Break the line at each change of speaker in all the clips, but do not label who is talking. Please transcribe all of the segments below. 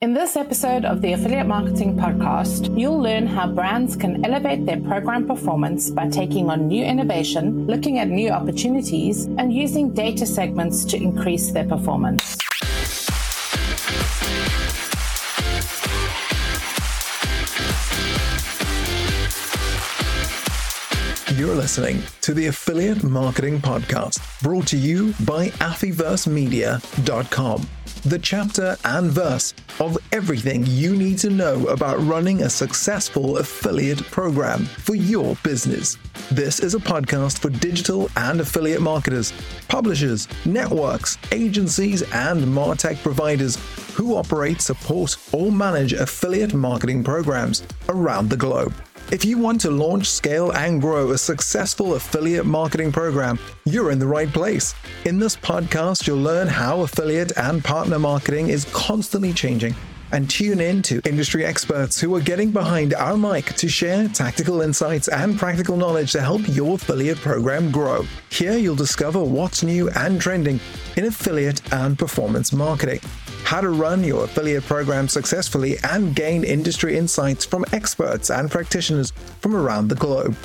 In this episode of the Affiliate Marketing Podcast, you'll learn how brands can elevate their program performance by taking on new innovation, looking at new opportunities, and using data segments to increase their performance.
You're listening to the Affiliate Marketing Podcast, brought to you by AffiverseMedia.com, the chapter and verse of everything you need to know about running a successful affiliate program for your business. This is a podcast for digital and affiliate marketers, publishers, networks, agencies, and MarTech providers who operate, support, or manage affiliate marketing programs around the globe. If you want to launch, scale, and grow a successful affiliate marketing program, you're in the right place. In this podcast, you'll learn how affiliate and partner marketing is constantly changing and tune in to industry experts who are getting behind our mic to share tactical insights and practical knowledge to help your affiliate program grow. Here you'll discover what's new and trending in affiliate and performance marketing, how to run your affiliate program successfully, and gain industry insights from experts and practitioners from around the globe.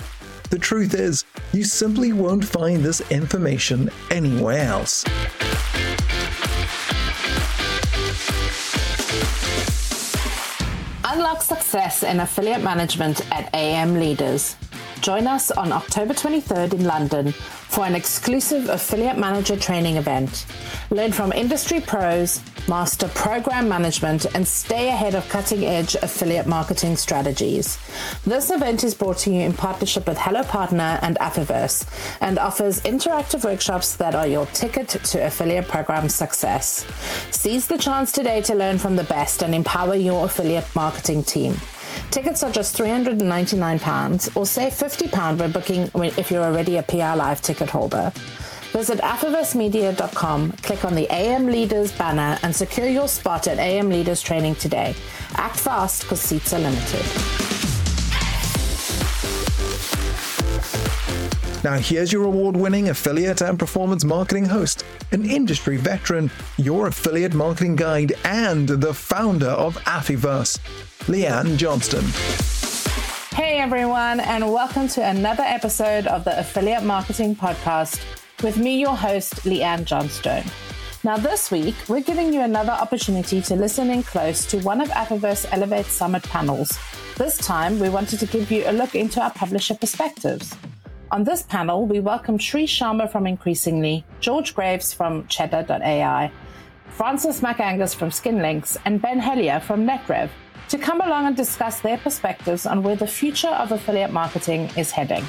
The truth is, you simply won't find this information anywhere else.
Unlock success in affiliate management at AM Leaders. Join us on October 23rd in London for an exclusive affiliate manager training event. Learn from industry pros, master program management, and stay ahead of cutting edge affiliate marketing strategies. This event is brought to you in partnership with Hello Partner and Affiverse and offers interactive workshops that are your ticket to affiliate program success. Seize the chance today to learn from the best and empower your affiliate marketing team. Tickets are just £399 or save £50 by booking if you're already a PI Live ticket holder. Visit affiversemedia.com, click on the AM Leaders banner, and secure your spot at AM Leaders training today. Act fast because seats are limited.
Now, here's your award winning affiliate and performance marketing host, an industry veteran, your affiliate marketing guide, and the founder of Affiverse, Leanne Johnston.
Hey, everyone, and welcome to another episode of the Affiliate Marketing Podcast with me, your host, Leanne Johnstone. Now, this week, we're giving you another opportunity to listen in close to one of Affiverse Elevate Summit panels. This time, we wanted to give you a look into our publisher perspectives. On this panel, we welcome Sri Sharma from Increasingly, George Greaves from Cheddar.ai, Frances Mac Aonghus from Skimlinks, and Ben Helyar from NetRev to come along and discuss their perspectives on where the future of affiliate marketing is heading.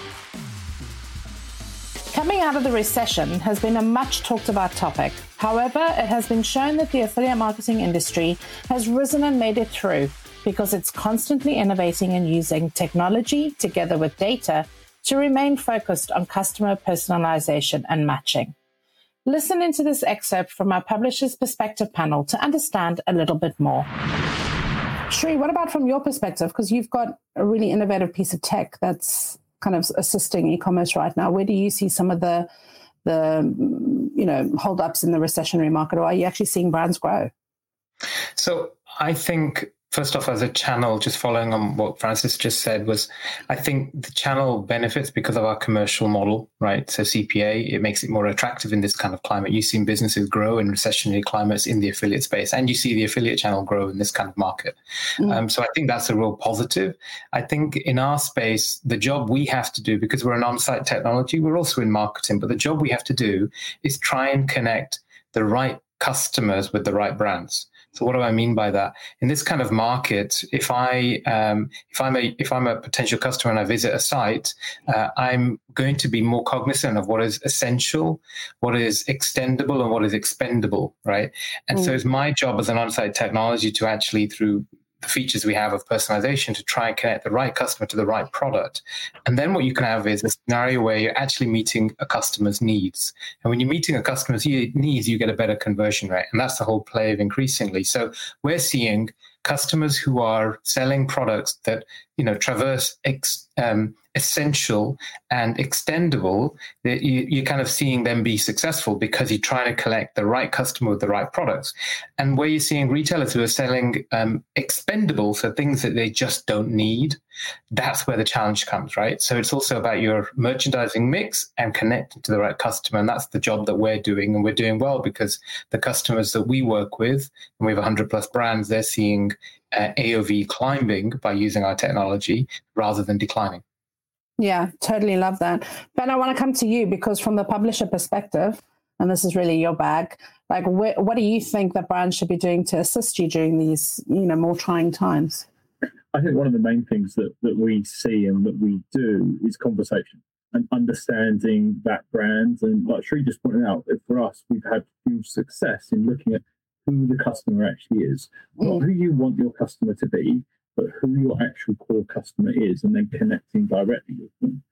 Coming out of the recession has been a much talked about topic. However, it has been shown that the affiliate marketing industry has risen and made it through because it's constantly innovating and using technology together with data to remain focused on customer personalization and matching. Listen into this excerpt from our publisher's perspective panel to understand a little bit more. Sri, what about from your perspective? Because you've got a really innovative piece of tech that's kind of assisting e-commerce right now? Where do you see some of the the you know holdups in the recessionary market, or are you actually seeing brands grow?
So I think first off, as a channel, just following on what Frances just said, was I think the channel benefits because of our commercial model, right? So CPA, it makes it more attractive in this kind of climate. You've seen businesses grow in recessionary climates in the affiliate space, and you see the affiliate channel grow in this kind of market. Mm. Um, so I think that's a real positive. I think in our space, the job we have to do, because we're an on site technology, we're also in marketing, but the job we have to do is try and connect the right customers with the right brands. So what do I mean by that? In this kind of market, if I um, if I'm a if I'm a potential customer and I visit a site, uh, I'm going to be more cognizant of what is essential, what is extendable, and what is expendable, right? And mm. so it's my job as an on-site technology to actually through the features we have of personalization to try and connect the right customer to the right product. And then what you can have is a scenario where you're actually meeting a customer's needs. And when you're meeting a customer's needs, you get a better conversion rate. And that's the whole play of increasingly. So we're seeing customers who are selling products that you know traverse ex, um, essential and extendable, you, you're kind of seeing them be successful because you're trying to collect the right customer with the right products. And where you're seeing retailers who are selling um, expendable, so things that they just don't need, that's where the challenge comes, right? So it's also about your merchandising mix and connecting to the right customer. And that's the job that we're doing. And we're doing well because the customers that we work with, and we have 100 plus brands, they're seeing uh, AOV climbing by using our technology rather than declining.
Yeah, totally love that. Ben, I want to come to you because from the publisher perspective, and this is really your bag, like wh- what do you think that brands should be doing to assist you during these, you know, more trying times?
I think one of the main things that, that we see and that we do is conversation and understanding that brand. And like Sri just pointed out, for us, we've had huge success in looking at who the customer actually is, not mm. who you want your customer to be, but who your actual core customer is and then connecting directly with them.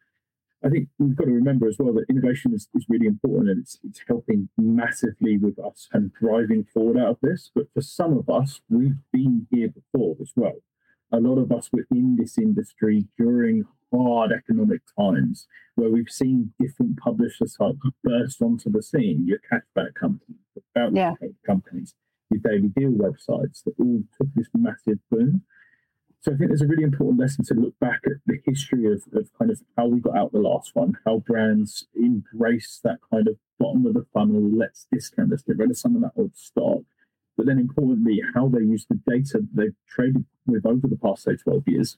I think we've got to remember as well that innovation is, is really important and it's, it's helping massively with us and driving forward out of this. But for some of us, we've been here before as well. A lot of us were in this industry during hard economic times where we've seen different publishers burst onto the scene, your cashback companies, your yeah. companies, your daily deal websites that all took this massive boom. So I think there's a really important lesson to look back at the history of, of kind of how we got out the last one, how brands embrace that kind of bottom of the funnel, let's discount, let's get rid of some of that old stock. But then importantly, how they use the data they've traded with over the past, say, 12 years,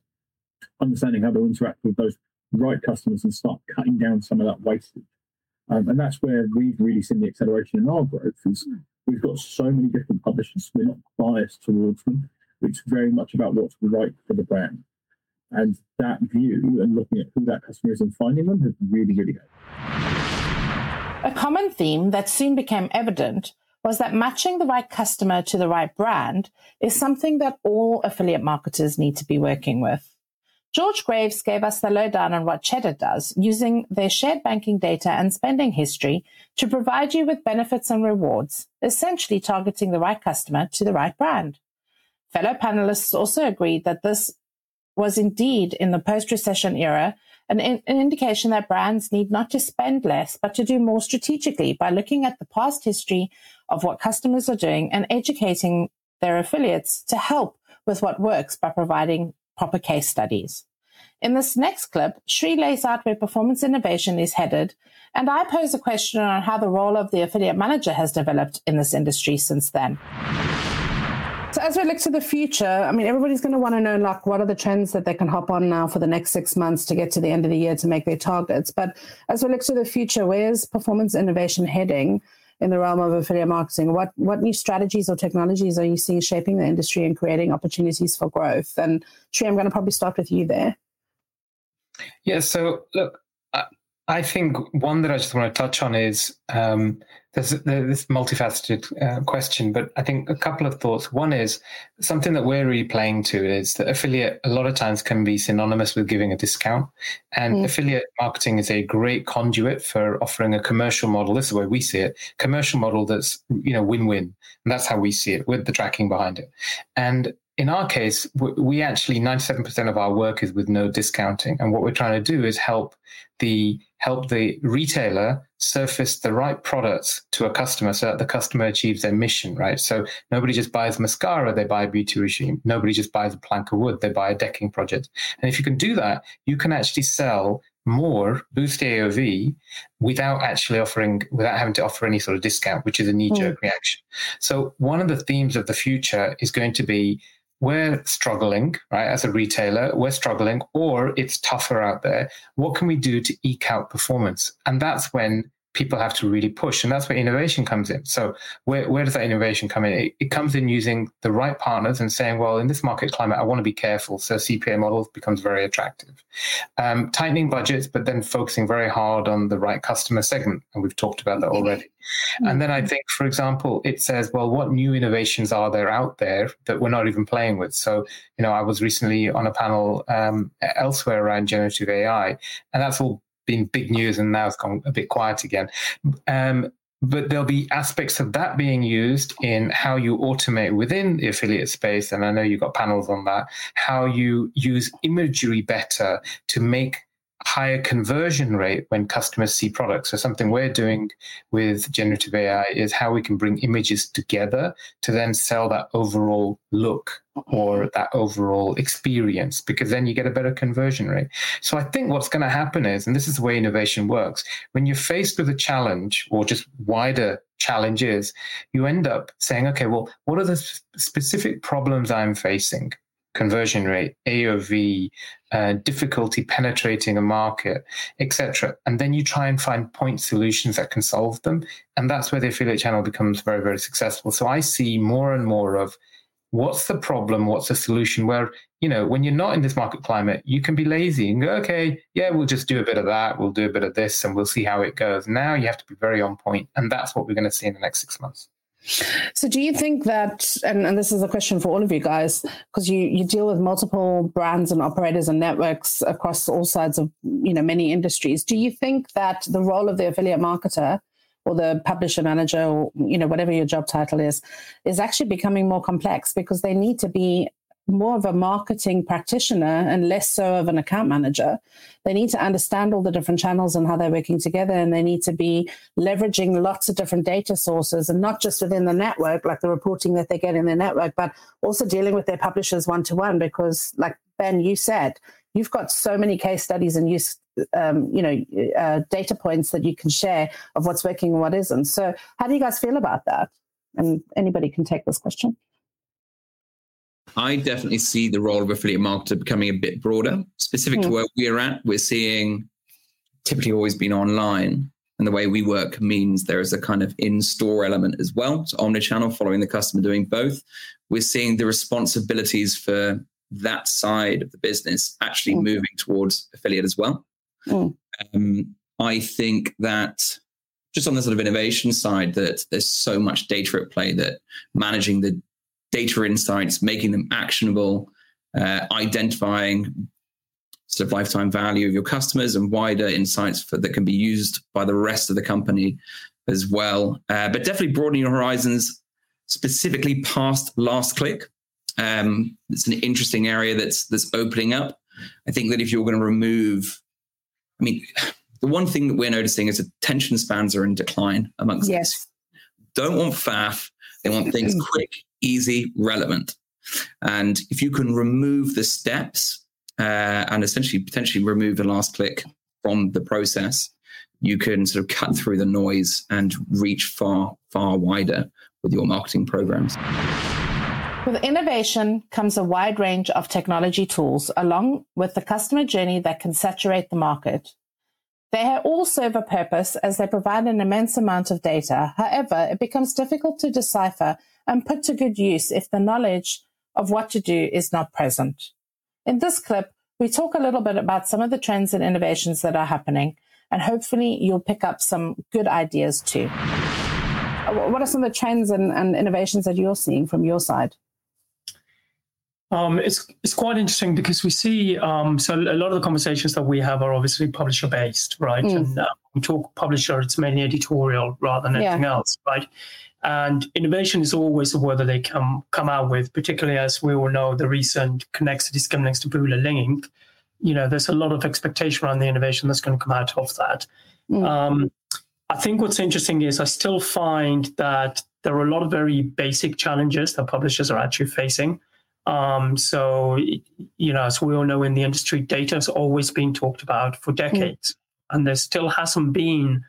understanding how they interact with those right customers and start cutting down some of that wastage. Um, and that's where we've really seen the acceleration in our growth is we've got so many different publishers. We're not biased towards them. It's very much about what's right for the brand. And that view and looking at who that customer is and finding them has really, really helped.
A common theme that soon became evident was that matching the right customer to the right brand is something that all affiliate marketers need to be working with. George Greaves gave us the lowdown on what Cheddar does, using their shared banking data and spending history to provide you with benefits and rewards, essentially targeting the right customer to the right brand. Fellow panelists also agreed that this was indeed in the post-recession era an, in, an, indication that brands need not to spend less, but to do more strategically by looking at the past history of what customers are doing and educating their affiliates to help with what works by providing proper case studies. In this next clip, Sri lays out where performance innovation is headed, and I pose a question on how the role of the affiliate manager has developed in this industry since then. So as we look to the future, I mean, everybody's going to want to know, like, what are the trends that they can hop on now for the next six months to get to the end of the year to make their targets. But as we look to the future, where's performance innovation heading in the realm of affiliate marketing? What what new strategies or technologies are you seeing shaping the industry and creating opportunities for growth? And Sri, I'm going to probably start with you there.
Yeah. So look, I think one that I just want to touch on is um, there's, this multifaceted uh, question, but I think a couple of thoughts. One is something that we're really playing to is that affiliate a lot of times can be synonymous with giving a discount, and mm. affiliate marketing is a great conduit for offering a commercial model. This is the way we see it: commercial model that's you know win-win, and that's how we see it with the tracking behind it. And in our case, we actually 97% of our work is with no discounting, and what we're trying to do is help the help the retailer surface the right products to a customer so that the customer achieves their mission, right? So nobody just buys mascara, they buy a beauty regime. Nobody just buys a plank of wood, they buy a decking project. And if you can do that, you can actually sell more boost AOV without actually offering, without having to offer any sort of discount, which is a knee jerk mm. reaction. So one of the themes of the future is going to be we're struggling, right? As a retailer, we're struggling, or it's tougher out there. What can we do to eke out performance? And that's when people have to really push. And that's where innovation comes in. So where, where does that innovation come in? It, it, comes in using the right partners and saying, well, in this market climate, I want to be careful. So CPA model becomes very attractive. Um, tightening budgets, but then focusing very hard on the right customer segment. And we've talked about that already. And then I mm-hmm. think, for example, it says, well, what new innovations are there out there that we're not even playing with? So, you know, I was recently on a panel um, elsewhere around generative AI, and that's all been big news and now it's gone a bit quiet again. Um, but there'll be aspects of that being used in how you automate within the affiliate space. And I know you've got panels on that, how you use imagery better to make higher conversion rate when customers see products. So something we're doing with generative AI is how we can bring images together to then sell that overall look or that overall experience because then you get a better conversion rate. So I think what's going to happen is and this is the way innovation works, when you're faced with a challenge or just wider challenges, you end up saying, okay, well, what are the specific problems I'm facing? Conversion rate, AOV, uh, difficulty penetrating a market, etc. And then you try and find point solutions that can solve them. And that's where the affiliate channel becomes very, very successful. So I see more and more of what's the problem, what's the solution, where, you know, when you're not in this market climate, you can be lazy and go, okay, yeah, we'll just do a bit of that, we'll do a bit of this, and we'll see how it goes. Now you have to be very on point, And that's what we're going to see in the next six months.
So, do you think that, and, and this is a question for all of you guys, because you, you deal with multiple brands and operators and networks across all sides of you know many industries. Do you think that the role of the affiliate marketer or the publisher manager or you know whatever your job title is is actually becoming more complex because they need to be more of a marketing practitioner and less so of an account manager. They need to understand all the different channels and how they're working together. And they need to be leveraging lots of different data sources and not just within the network, like the reporting that they get in their network, but also dealing with their publishers one to one. Because, like Ben, you said, you've got so many case studies and use, um, you know, uh, data points that you can share of what's working and what isn't. So, how do you guys feel about that? And anybody can take this question.
I definitely see the role of affiliate marketer becoming a bit broader. Specific to hmm. where we're at, we're seeing typically always been online. And the way we work means there is a kind of in-store element as well. So omni-channel, following the customer doing both. We're seeing the responsibilities for that side of the business actually mm. moving towards affiliate as well. Mm. Um, I think that just on the sort of innovation side, that there's so much data at play that managing the data insights, making them actionable, uh, identifying sort of lifetime value of your customers and wider insights for, that can be used by the rest of the company as well. Uh, but definitely broadening your horizons, specifically past last click. Um, it's an interesting area that's that's opening up. I think that if you're going to remove, I mean, the one thing that we're noticing is attention spans are in decline amongst yes. us. Don't want faff. They want things quick, easy, relevant. And if you can remove the steps uh, and essentially potentially remove the last click from the process, you can sort of cut through the noise and reach far, far wider with your marketing programs.
With innovation comes a wide range of technology tools, along with the customer journey that can saturate the market. They all serve a purpose as they provide an immense amount of data. However, it becomes difficult to decipher and put to good use if the knowledge of what to do is not present. In this clip, we talk a little bit about some of the trends and innovations that are happening, and hopefully you'll pick up some good ideas too. What are some of the trends and, and innovations that you're seeing from your side?
Um, it's it's quite interesting because we see um, so a lot of the conversations that we have are obviously publisher based, right? Mm. And uh, we talk publisher, it's mainly editorial rather than anything yeah. else, right? And innovation is always a word that they come come out with, particularly as we all know the recent Connexity Skimlinks Taboola Link. You know, there's a lot of expectation around the innovation that's going to come out of that. Mm. Um, I think what's interesting is I still find that there are a lot of very basic challenges that publishers are actually facing. Um, so, you know, as we all know in the industry, data has always been talked about for decades, mm. and there still hasn't been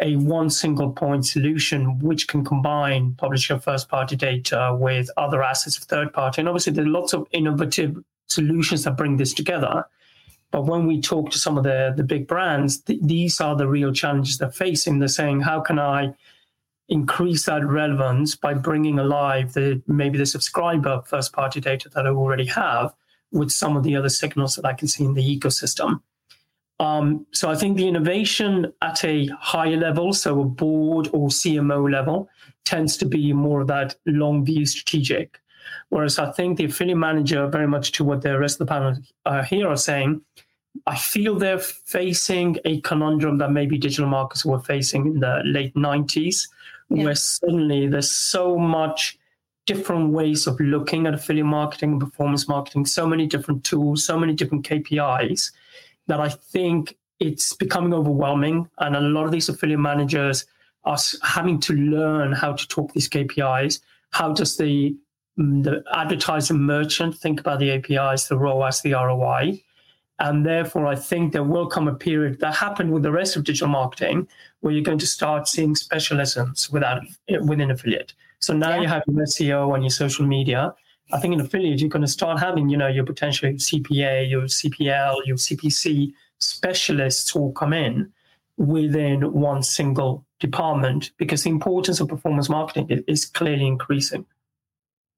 a one single point solution which can combine publisher first party data with other assets of third party. And obviously, there are lots of innovative solutions that bring this together. But when we talk to some of the, the big brands, th- these are the real challenges they're facing. They're saying, how can I increase that relevance by bringing alive the maybe the subscriber first party data that I already have with some of the other signals that I can see in the ecosystem? Um, so I think the innovation at a higher level, so a board or CMO level, tends to be more of that long view strategic. Whereas I think the affiliate manager, very much to what the rest of the panel uh, here are saying, I feel they're facing a conundrum that maybe digital marketers were facing in the late 90s, yeah. where suddenly there's so much different ways of looking at affiliate marketing and performance marketing, so many different tools, so many different KPIs that I think it's becoming overwhelming. And a lot of these affiliate managers are having to learn how to talk these KPIs. How does the mm, the advertiser merchant think about the APIs, the ROAS, the ROI? And therefore, I think there will come a period that happened with the rest of digital marketing where you're going to start seeing specialisms without, within affiliate. So now yeah. you have your SEO and your social media. I think in affiliate, you're going to start having, you know, your potential CPA, your CPL, your CPC specialists all come in within one single department because the importance of performance marketing is clearly increasing.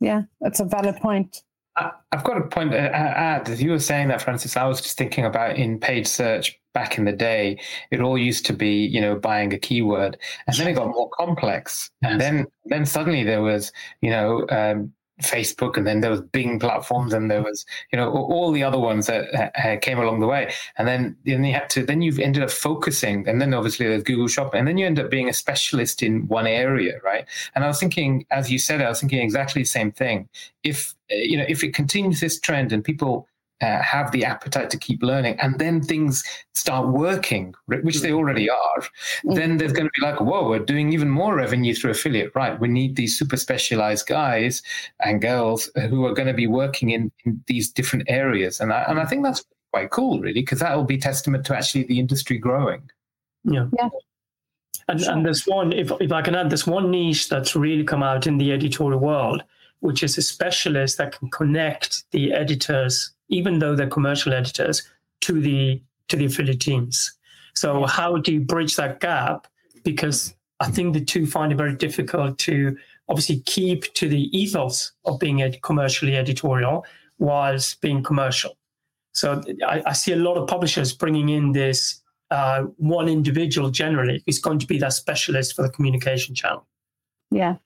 Yeah, that's a valid point.
I, have got a point to add. As you were saying that, Frances, I was just thinking about in paid search back in the day, it all used to be, you know, buying a keyword, and then it got more complex, and then then suddenly there was, you know, um, Facebook, and then there was Bing platforms, and there was you know all the other ones that uh, came along the way, and then then you had to then you've ended up focusing, and then obviously there's Google Shopping, and then you end up being a specialist in one area, right? And I was thinking, as you said, I was thinking exactly the same thing. If uh, you know if it continues this trend and people uh, have the appetite to keep learning, and then things start working, which they already are, mm-hmm. then there's going to be like, whoa, we're doing even more revenue through affiliate, right? We need these super specialized guys and girls who are going to be working in, in these different areas, and I, and I think that's quite cool, really, because that will be testament to actually the industry growing.
Yeah. Yeah. And, sure. and there's one, if, if I can add, there's one niche that's really come out in the editorial world, which is a specialist that can connect the editors even though they're commercial editors, to the to the affiliate teams. So how do you bridge that gap? Because I think the two find it very difficult to obviously keep to the ethos of being a commercially editorial whilst being commercial. So I, I see a lot of publishers bringing in this uh, one individual generally who's going to be that specialist for the communication channel.
Yeah,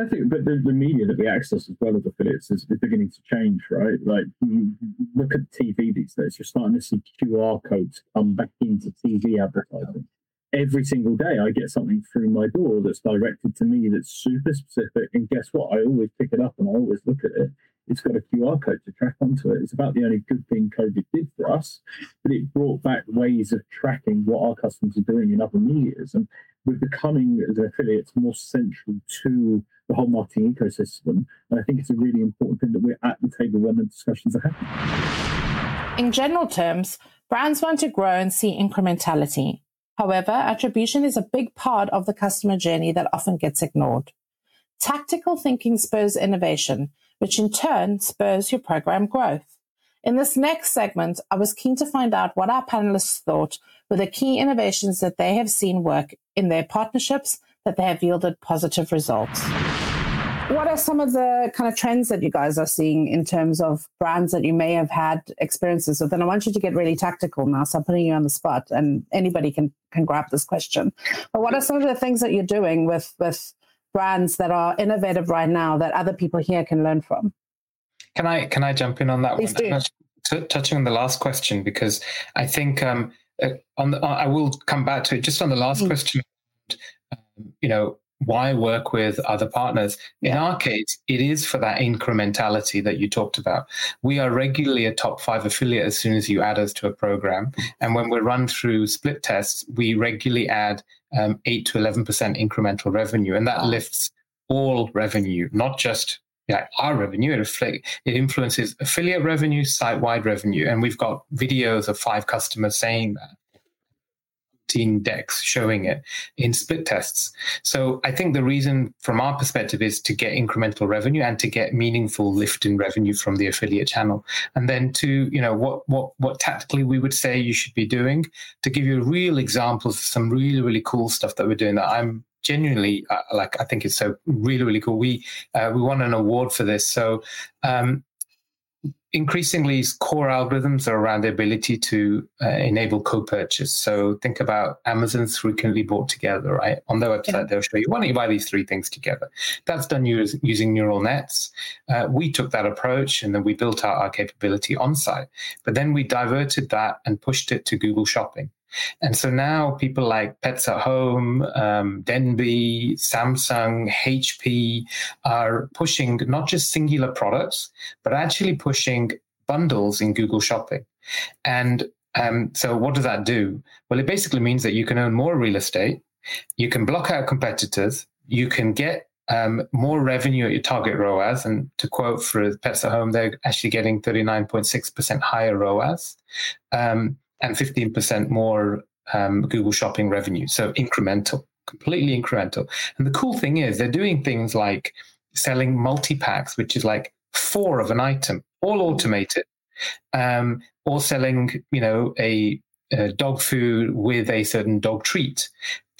I think, but the, the media that we access as well as affiliates is, is beginning to change, right? Like, mm, look at TV these days, you're starting to see QR codes come back into TV advertising. Every single day, I get something through my door that's directed to me that's super specific. And guess what? I always pick it up and I always look at it. It's got a QR code to track onto it. It's about the only good thing COVID did for us, but it brought back ways of tracking what our customers are doing in other medias. And we're becoming, as affiliates, more central to the whole marketing ecosystem. And I think it's a really important thing that we're at the table when the discussions are happening.
In general terms, brands want to grow and see incrementality. However, attribution is a big part of the customer journey that often gets ignored. Tactical thinking spurs innovation, which in turn spurs your program growth. In this next segment, I was keen to find out what our panelists thought were the key innovations that they have seen work in their partnerships that they have yielded positive results. What are some of the kind of trends that you guys are seeing in terms of brands that you may have had experiences with? And I want you to get really tactical now, so I'm putting you on the spot, and anybody can can grab this question. But what are some of the things that you're doing with with brands that are innovative right now that other people here can learn from?
Can I can I jump in on that
Please
one? T- touching on the last question because I think um, uh, on the, I will come back to it. Just on the last mm. question, um, you know, why work with other partners? In our case, it is for that incrementality that you talked about. We are regularly a top five affiliate as soon as you add us to a program. And when we run through split tests, we regularly add um, 8 to 11% incremental revenue. And that lifts all revenue, not just yeah, our revenue. It, reflect, it influences affiliate revenue, site wide revenue. And we've got videos of five customers saying that decks showing it in split tests. So I think the reason from our perspective is to get incremental revenue and to get meaningful lift in revenue from the affiliate channel. And then to, you know, what what what tactically we would say you should be doing to give you real examples of some really, really cool stuff that we're doing that I'm genuinely uh, like I think it's so really really cool. We uh, we won an award for this. So um, increasingly core algorithms are around the ability to uh, enable co-purchase so think about amazon's frequently bought together right on their website yeah. they'll show you why don't you buy these three things together that's done use, using neural nets uh, we took that approach and then we built out our capability on site but then we diverted that and pushed it to google shopping and so now people like Pets at Home, um, Denby, Samsung, HP are pushing not just singular products, but actually pushing bundles in Google Shopping. And um, so, what does that do? Well, it basically means that you can own more real estate, you can block out competitors, you can get um, more revenue at your target ROAS. And to quote for Pets at Home, they're actually getting 39.6% higher ROAS. Um, and 15% more um, Google Shopping revenue. So incremental, completely incremental. And the cool thing is they're doing things like selling multi packs, which is like four of an item, all automated, um, or selling, you know, a, a dog food with a certain dog treat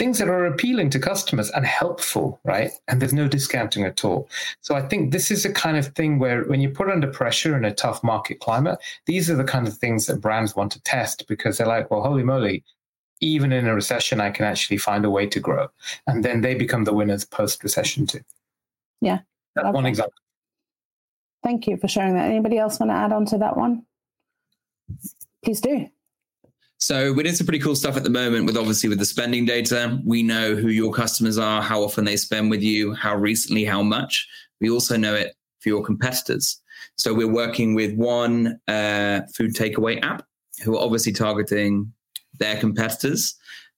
things that are appealing to customers and helpful, right? And there's no discounting at all. So I think this is a kind of thing where when you put under pressure in a tough market climate, these are the kind of things that brands want to test because they're like, well, holy moly, even in a recession, I can actually find a way to grow. And then they become the winners post recession too.
Yeah.
That's okay. one example.
Thank you for sharing that. Anybody else want to add on to that one? Please do.
So we're doing some pretty cool stuff at the moment with obviously with the spending data. We know who your customers are, how often they spend with you, how recently, how much. We also know it for your competitors. So we're working with one uh, food takeaway app who are obviously targeting their competitors,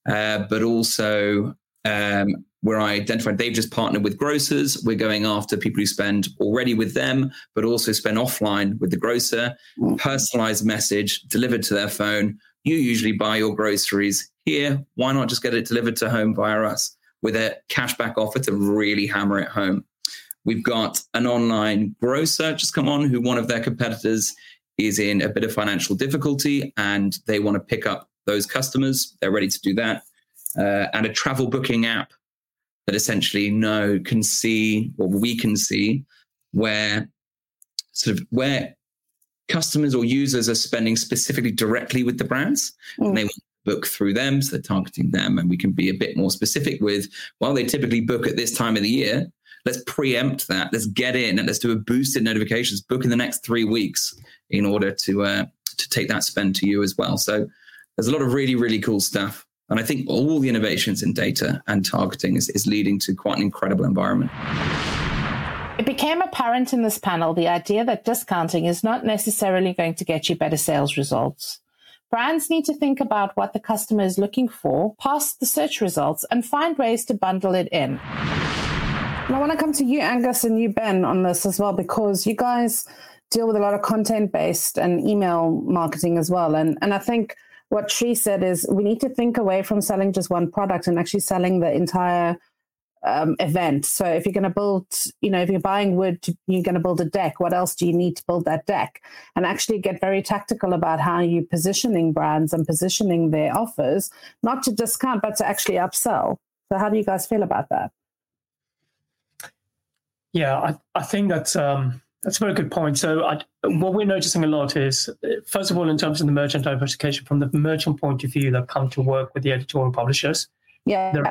uh, but also um, we're identifying they've just partnered with grocers. We're going after people who spend already with them, but also spend offline with the grocer. Mm. Personalized message delivered to their phone you usually buy your groceries here. Why not just get it delivered to home via us with a cashback offer to really hammer it home? We've got an online grocer just come on who one of their competitors is in a bit of financial difficulty and they want to pick up those customers. They're ready to do that. Uh, and a travel booking app that essentially know can see or we can see where sort of where customers or users are spending specifically directly with the brands mm. and they want to book through them so they're targeting them and we can be a bit more specific with while they typically book at this time of the year. Let's preempt that. Let's get in and let's do a boosted notifications book in the next three weeks in order to uh, to take that spend to you as well. So there's a lot of really really cool stuff and i think all the innovations in data and targeting is, is leading to quite an incredible environment
it became apparent in this panel the idea that discounting is not necessarily going to get you better sales results. Brands need to think about what the customer is looking for past the search results and find ways to bundle it in. And I want to come to you, Angus, and you, Ben, on this as well, because you guys deal with a lot of content based and email marketing as well. And, and I think what she said is we need to think away from selling just one product and actually selling the entire um, event. So if you're going to build, you know, if you're buying wood, you're going to build a deck. What else do you need to build that deck? And actually get very tactical about how you're positioning brands and positioning their offers, not to discount, but to actually upsell. So how do you guys feel about that?
Yeah, I, I think that's um, that's a very good point. So I, what we're noticing a lot is, first of all, in terms of the merchant diversification, from the merchant point of view that come to work with the editorial publishers,
yeah.
There,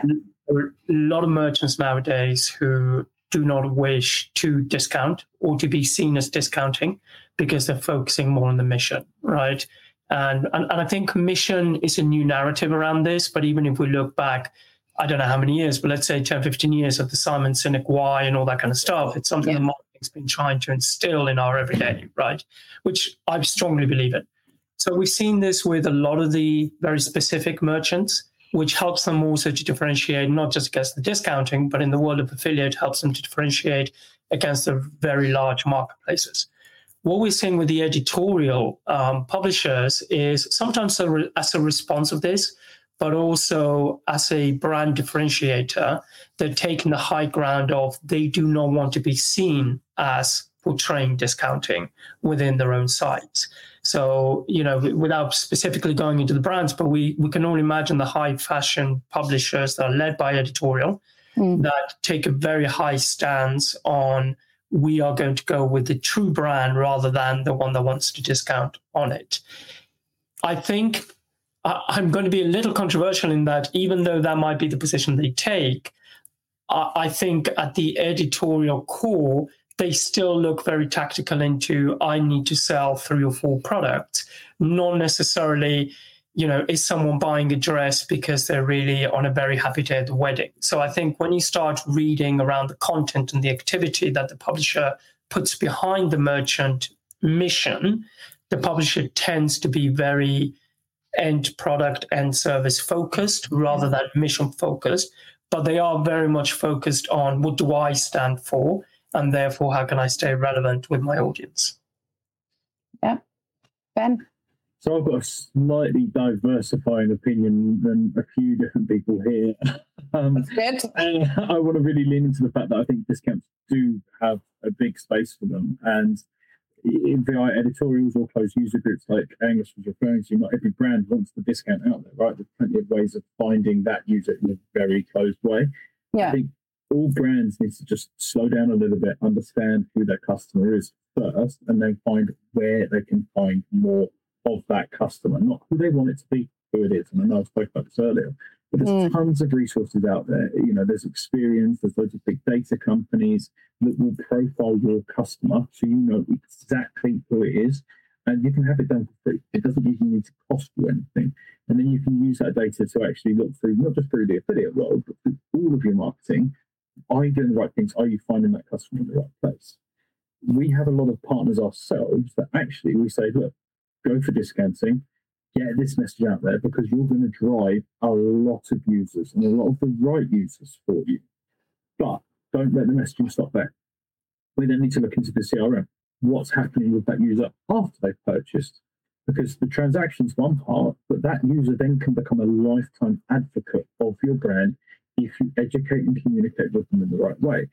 are a lot of merchants nowadays who do not wish to discount or to be seen as discounting because they're focusing more on the mission, right? And, and, and I think mission is a new narrative around this. But even if we look back, I don't know how many years, but let's say 10, 15 years of the Simon Sinek why and all that kind of stuff, it's something yeah. the marketing's been trying to instill in our everyday, right? Which I strongly believe in. So we've seen this with a lot of the very specific merchants which helps them also to differentiate not just against the discounting, but in the world of affiliate helps them to differentiate against the very large marketplaces. What we're seeing with the editorial um, publishers is sometimes a re- as a response of this, but also as a brand differentiator, they're taking the high ground of they do not want to be seen as portraying discounting within their own sites. So, you know, without specifically going into the brands, but we, we can only imagine the high fashion publishers that are led by editorial mm. that take a very high stance on we are going to go with the true brand rather than the one that wants to discount on it. I think I'm going to be a little controversial in that, even though that might be the position they take, I think at the editorial core, they still look very tactical into I need to sell three or four products, not necessarily, you know, is someone buying a dress because they're really on a very happy day at the wedding. So I think when you start reading around the content and the activity that the publisher puts behind the merchant mission, the publisher tends to be very end product and service focused rather mm-hmm. than mission focused. But they are very much focused on what do I stand for, and therefore how can I stay relevant with my audience.
Yeah, Ben.
So I've got a slightly diversifying opinion than a few different people here.
um, That's good.
I want to really lean into the fact that I think discounts do have a big space for them, and via editorials or closed user groups like Angus was referring to, not every brand wants the discount out there, right? There's plenty of ways of finding that user in a very closed way.
Yeah.
I think all brands need to just slow down a little bit, understand who their customer is first, and then find where they can find more of that customer, not who they want it to be, who it is. And I know I spoke about this earlier, but there's mm. tons of resources out there. You know, there's Experian, there's loads of big data companies that will profile your customer so you know exactly who it is. And you can have it done for free. It doesn't even need to cost you anything. And then you can use that data to actually look through not just through the affiliate world, but through all of your marketing. Are you doing the right things? Are you finding that customer in the right place? We have a lot of partners ourselves that actually we say, look, go for discounting, get this message out there because you're going to drive a lot of users and a lot of the right users for you. But don't let the messaging stop there. We then need to look into the CRM. What's happening with that user after they've purchased? Because the transaction's one part, but that user then can become a lifetime advocate of your brand if you educate and communicate with them in the right way.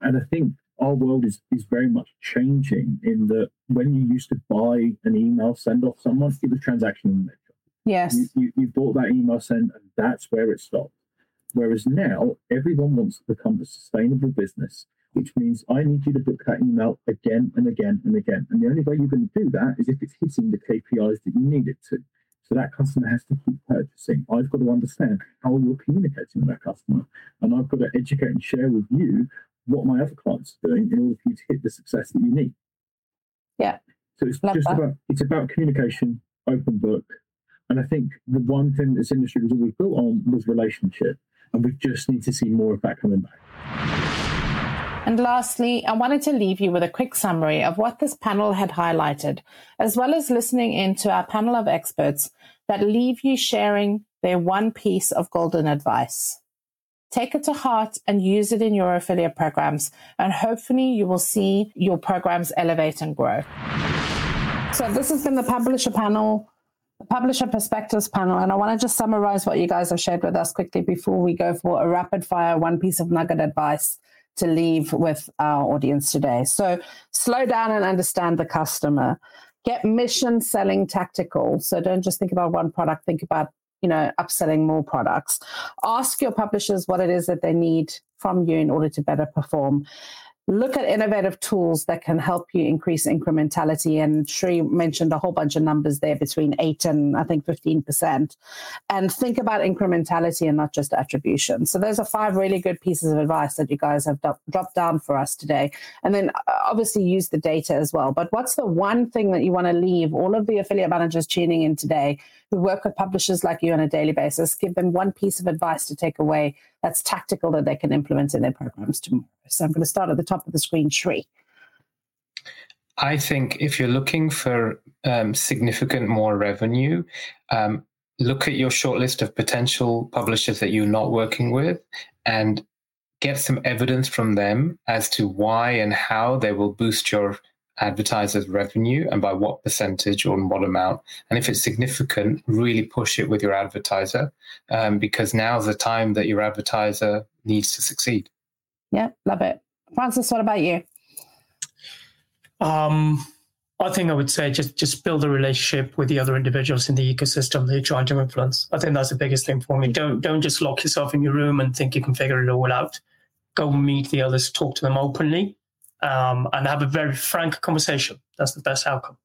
And I think our world is, is very much changing in that when you used to buy an email send off someone, it was transactional in nature.
Yes.
You, you, you bought that email send and that's where it stopped. Whereas now everyone wants to become a sustainable business, which means I need you to book that email again and again and again. And the only way you're going to do that is if it's hitting the KPIs that you need it to. So that customer has to keep purchasing. I've got to understand how you're communicating with that customer. And I've got to educate and share with you what my other clients are doing in order for you to hit the success that you need.
Yeah.
So it's Love just that. about it's about communication, open book. And I think the one thing this industry was always built on was relationship. And we just need to see more of that coming back.
And lastly, I wanted to leave you with a quick summary of what this panel had highlighted, as well as listening in to our panel of experts that leave you sharing their one piece of golden advice. Take it to heart and use it in your affiliate programs. And hopefully you will see your programs elevate and grow. So this has been the publisher panel, the publisher perspectives panel. And I want to just summarize what you guys have shared with us quickly before we go for a rapid fire, one piece of nugget advice to leave with our audience today. So slow down and understand the customer. Get mission selling tactical. So don't just think about one product, think about you know, upselling more products. Ask your publishers what it is that they need from you in order to better perform look at innovative tools that can help you increase incrementality. And Sri mentioned a whole bunch of numbers there between 8 and I think 15%. And think about incrementality and not just attribution. So those are five really good pieces of advice that you guys have do- dropped down for us today. And then uh, obviously use the data as well. But what's the one thing that you want to leave all of the affiliate managers tuning in today who work with publishers like you on a daily basis? Give them one piece of advice to take away that's tactical that they can implement in their programs tomorrow. So I'm going to start at the top of the screen, Sri.
I think if you're looking for um, significant more revenue, um, look at your shortlist of potential publishers that you're not working with and get some evidence from them as to why and how they will boost your advertisers' revenue and by what percentage or in what amount. And if it's significant, really push it with your advertiser um, because now's the time that your advertiser needs to succeed.
Yeah, love it. Frances, what about you?
Um, I think I would say just just build a relationship with the other individuals in the ecosystem that you're trying to influence. I think that's the biggest thing for me. Don't don't just lock yourself in your room and think you can figure it all out. Go meet the others, talk to them openly, um, and have a very frank conversation. That's the best outcome.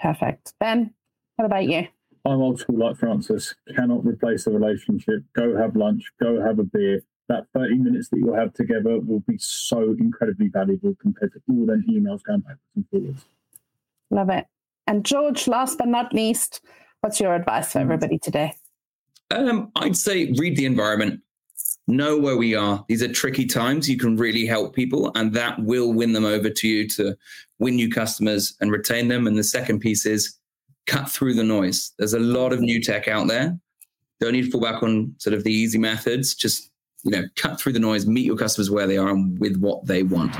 Perfect. Ben, what about you?
I'm old school like Frances. Cannot replace a relationship. Go have lunch. Go have a beer. That 30 minutes that you'll have together will be so incredibly valuable compared to all them emails going backwards and forwards.
Love it. And George, last but not least, what's your advice for everybody today?
Um, I'd say read the environment, know where we are. These are tricky times. You can really help people, and that will win them over to you to win new customers and retain them. And the second piece is cut through the noise. There's a lot of new tech out there. Don't need to fall back on sort of the easy methods. Just you know, cut through the noise, meet your customers where they are and with what they want.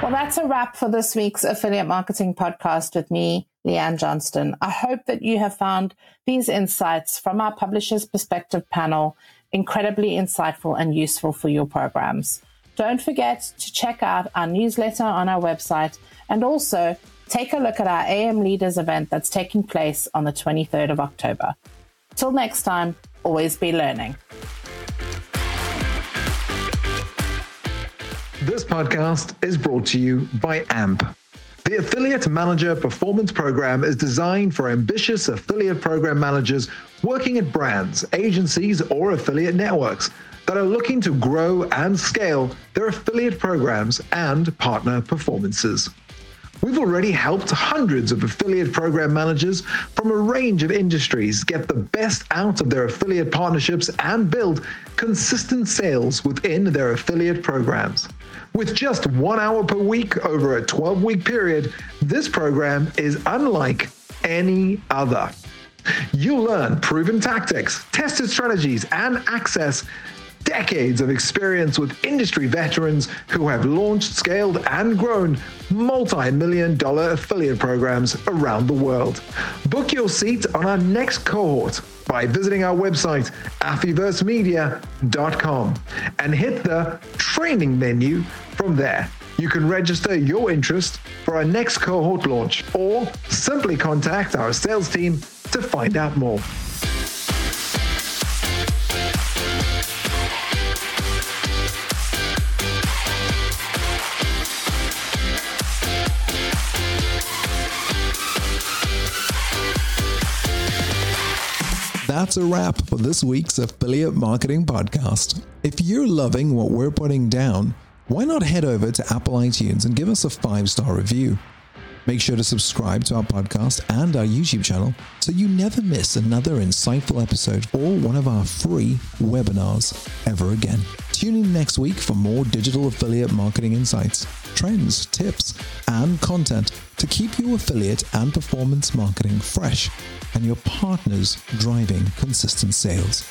Well, that's a wrap for this week's affiliate marketing podcast with me, Leanne Johnston. I hope that you have found these insights from our Publishers Perspective panel incredibly insightful and useful for your programs. Don't forget to check out our newsletter on our website and also take a look at our AM Leaders event that's taking place on the 23rd of October. Till next time, always be learning.
This podcast is brought to you by AMP. The Affiliate Manager Performance Program is designed for ambitious affiliate program managers working at brands, agencies, or affiliate networks that are looking to grow and scale their affiliate programs and partner performances. We've already helped hundreds of affiliate program managers from a range of industries get the best out of their affiliate partnerships and build consistent sales within their affiliate programs. With just one hour per week over a 12 week period, this program is unlike any other. You'll learn proven tactics, tested strategies, and access decades of experience with industry veterans who have launched, scaled, and grown multi million dollar affiliate programs around the world. Book your seat on our next cohort by visiting our website, affiversemedia.com, and hit the training menu from there. You can register your interest for our next cohort launch or simply contact our sales team to find out more. A wrap for this week's Affiliate Marketing Podcast. If you're loving what we're putting down, why not head over to Apple iTunes and give us a five star review? Make sure to subscribe to our podcast and our YouTube channel so you never miss another insightful episode or one of our free webinars ever again. Tune in next week for more digital affiliate marketing insights, trends, tips, and content to keep your affiliate and performance marketing fresh and your partners driving consistent sales.